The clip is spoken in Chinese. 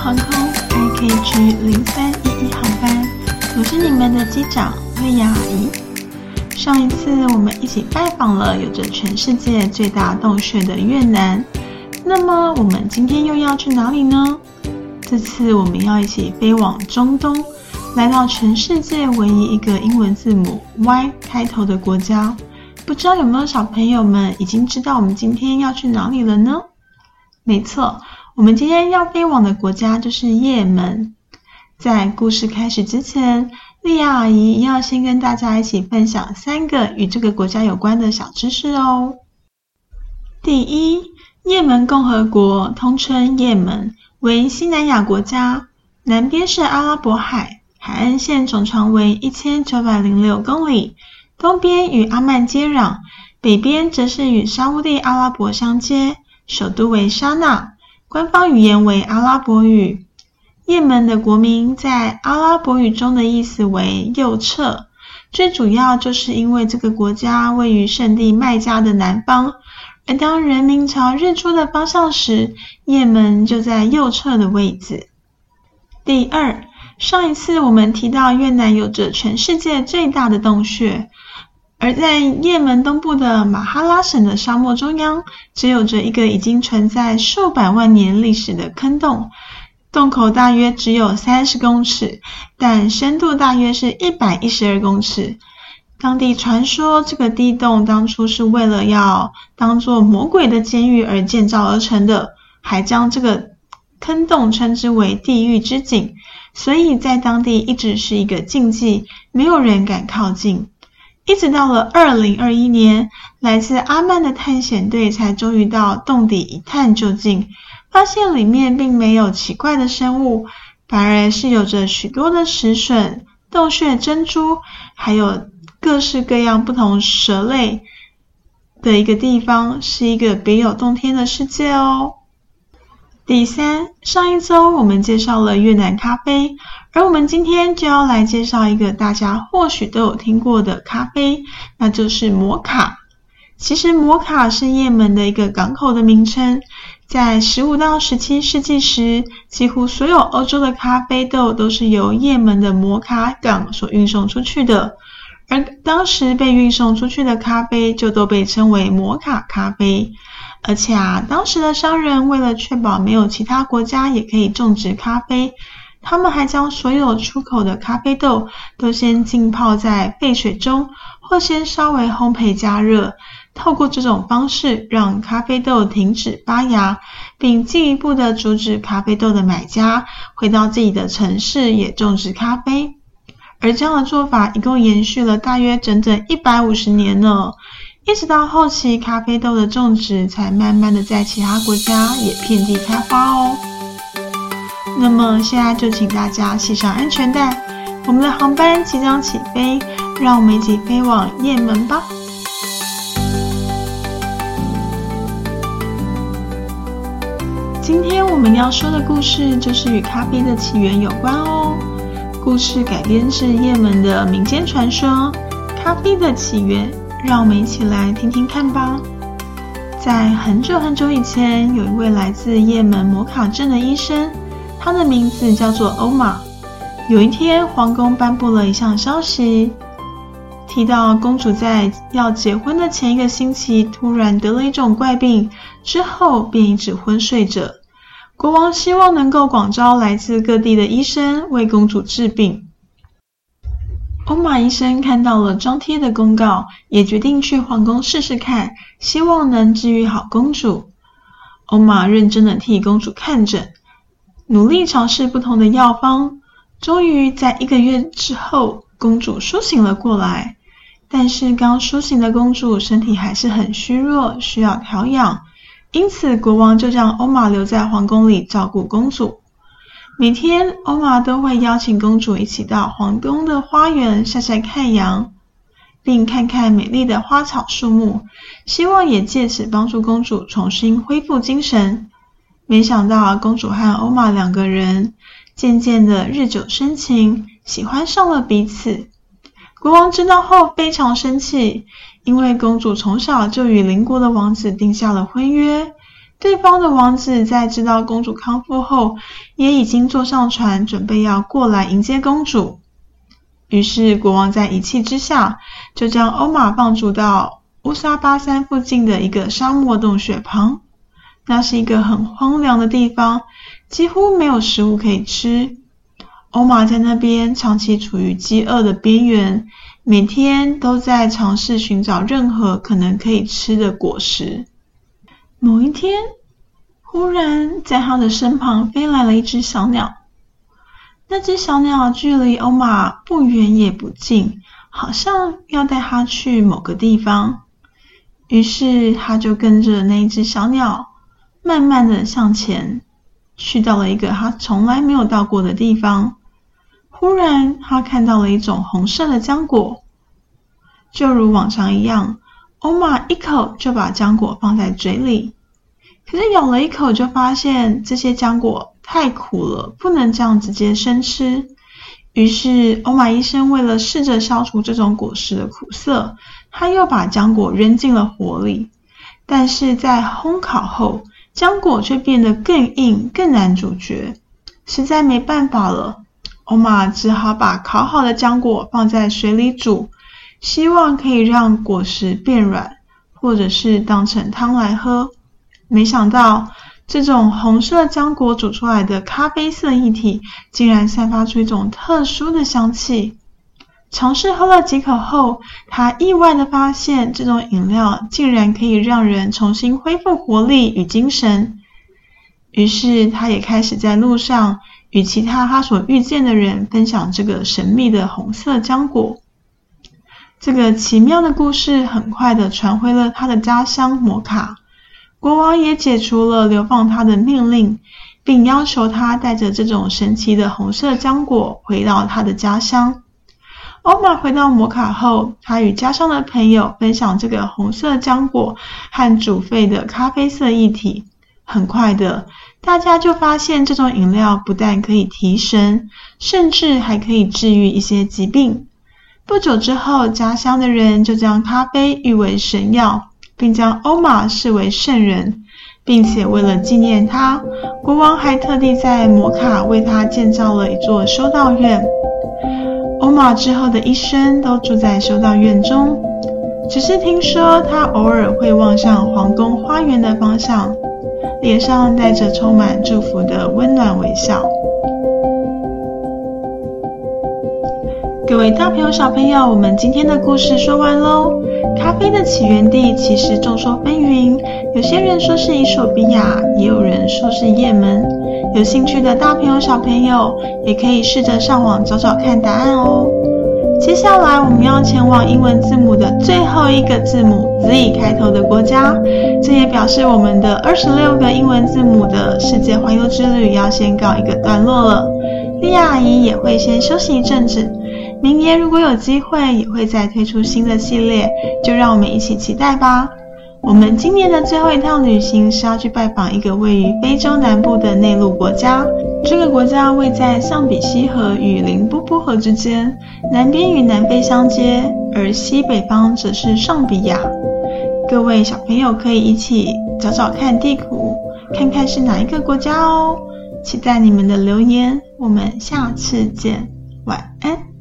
航空 IKG 零三一一航班，我是你们的机长莉亚阿姨。上一次我们一起拜访了有着全世界最大洞穴的越南，那么我们今天又要去哪里呢？这次我们要一起飞往中东，来到全世界唯一一个英文字母 Y 开头的国家。不知道有没有小朋友们已经知道我们今天要去哪里了呢？没错，我们今天要飞往的国家就是也门。在故事开始之前，莉亚阿姨要先跟大家一起分享三个与这个国家有关的小知识哦。第一，也门共和国通称也门，为西南亚国家，南边是阿拉伯海，海岸线总长为一千九百零六公里。东边与阿曼接壤，北边则是与沙乌地阿拉伯相接，首都为沙那，官方语言为阿拉伯语。也门的国名在阿拉伯语中的意思为右侧，最主要就是因为这个国家位于圣地麦加的南方，而当人民朝日出的方向时，也门就在右侧的位置。第二，上一次我们提到越南有着全世界最大的洞穴。而在也门东部的马哈拉省的沙漠中央，只有着一个已经存在数百万年历史的坑洞，洞口大约只有三十公尺，但深度大约是一百一十二公尺。当地传说，这个地洞当初是为了要当做魔鬼的监狱而建造而成的，还将这个坑洞称之为地狱之井，所以在当地一直是一个禁忌，没有人敢靠近。一直到了二零二一年，来自阿曼的探险队才终于到洞底一探究竟，发现里面并没有奇怪的生物，反而是有着许多的石笋、洞穴珍珠，还有各式各样不同蛇类的一个地方，是一个别有洞天的世界哦。第三，上一周我们介绍了越南咖啡，而我们今天就要来介绍一个大家或许都有听过的咖啡，那就是摩卡。其实摩卡是也门的一个港口的名称，在十五到十七世纪时，几乎所有欧洲的咖啡豆都是由也门的摩卡港所运送出去的，而当时被运送出去的咖啡就都被称为摩卡咖啡。而且啊，当时的商人为了确保没有其他国家也可以种植咖啡，他们还将所有出口的咖啡豆都先浸泡在沸水中，或先稍微烘焙加热，透过这种方式让咖啡豆停止发芽，并进一步的阻止咖啡豆的买家回到自己的城市也种植咖啡。而这样的做法一共延续了大约整整一百五十年呢。一直到后期，咖啡豆的种植才慢慢的在其他国家也遍地开花哦。那么现在就请大家系上安全带，我们的航班即将起飞，让我们一起飞往也门吧。今天我们要说的故事就是与咖啡的起源有关哦。故事改编自也门的民间传说，咖啡的起源。让我们一起来听听看吧。在很久很久以前，有一位来自也门摩卡镇的医生，他的名字叫做欧玛。有一天，皇宫颁布了一项消息，提到公主在要结婚的前一个星期突然得了一种怪病，之后便一直昏睡着。国王希望能够广招来自各地的医生为公主治病。欧玛医生看到了张贴的公告，也决定去皇宫试试看，希望能治愈好公主。欧玛认真的替公主看诊，努力尝试不同的药方，终于在一个月之后，公主苏醒了过来。但是刚苏醒的公主身体还是很虚弱，需要调养，因此国王就将欧玛留在皇宫里照顾公主。每天，欧玛都会邀请公主一起到皇宫的花园晒晒太阳，并看看美丽的花草树木，希望也借此帮助公主重新恢复精神。没想到，公主和欧玛两个人渐渐的日久生情，喜欢上了彼此。国王知道后非常生气，因为公主从小就与邻国的王子订下了婚约，对方的王子在知道公主康复后，也已经坐上船，准备要过来迎接公主。于是国王在一气之下，就将欧玛放逐到乌沙巴山附近的一个沙漠洞穴旁。那是一个很荒凉的地方，几乎没有食物可以吃。欧玛在那边长期处于饥饿的边缘，每天都在尝试寻找任何可能可以吃的果实。某一天，忽然在他的身旁飞来了一只小鸟。那只小鸟距离欧玛不远也不近，好像要带他去某个地方。于是他就跟着那一只小鸟，慢慢的向前，去到了一个他从来没有到过的地方。忽然，他看到了一种红色的浆果，就如往常一样，欧玛一口就把浆果放在嘴里。可是咬了一口，就发现这些浆果太苦了，不能这样直接生吃。于是，欧玛医生为了试着消除这种果实的苦涩，他又把浆果扔进了火里。但是在烘烤后，浆果却变得更硬，更难咀嚼，实在没办法了。欧玛只好把烤好的浆果放在水里煮，希望可以让果实变软，或者是当成汤来喝。没想到，这种红色浆果煮出来的咖啡色液体，竟然散发出一种特殊的香气。尝试喝了几口后，他意外地发现，这种饮料竟然可以让人重新恢复活力与精神。于是，他也开始在路上。与其他他所遇见的人分享这个神秘的红色浆果，这个奇妙的故事很快的传回了他的家乡摩卡。国王也解除了流放他的命令，并要求他带着这种神奇的红色浆果回到他的家乡。欧玛回到摩卡后，他与家乡的朋友分享这个红色浆果和煮沸的咖啡色液体。很快的。大家就发现，这种饮料不但可以提神，甚至还可以治愈一些疾病。不久之后，家乡的人就将咖啡誉为神药，并将欧玛视为圣人，并且为了纪念他，国王还特地在摩卡为他建造了一座修道院。欧玛之后的一生都住在修道院中，只是听说他偶尔会望向皇宫花园的方向。脸上带着充满祝福的温暖微笑。各位大朋友、小朋友，我们今天的故事说完喽。咖啡的起源地其实众说纷纭，有些人说是伊索比亚，也有人说是也门。有兴趣的大朋友、小朋友也可以试着上网找找看答案哦。接下来我们要前往英文字母的最后一个字母 Z 开头的国家，这也表示我们的二十六个英文字母的世界环游之旅要先告一个段落了。莉亚阿姨也会先休息一阵子，明年如果有机会也会再推出新的系列，就让我们一起期待吧。我们今年的最后一趟旅行是要去拜访一个位于非洲南部的内陆国家。这个国家位在尚比西河与林波波河之间，南边与南非相接，而西北方则是尚比亚。各位小朋友可以一起找找看地图，看看是哪一个国家哦。期待你们的留言，我们下次见，晚安。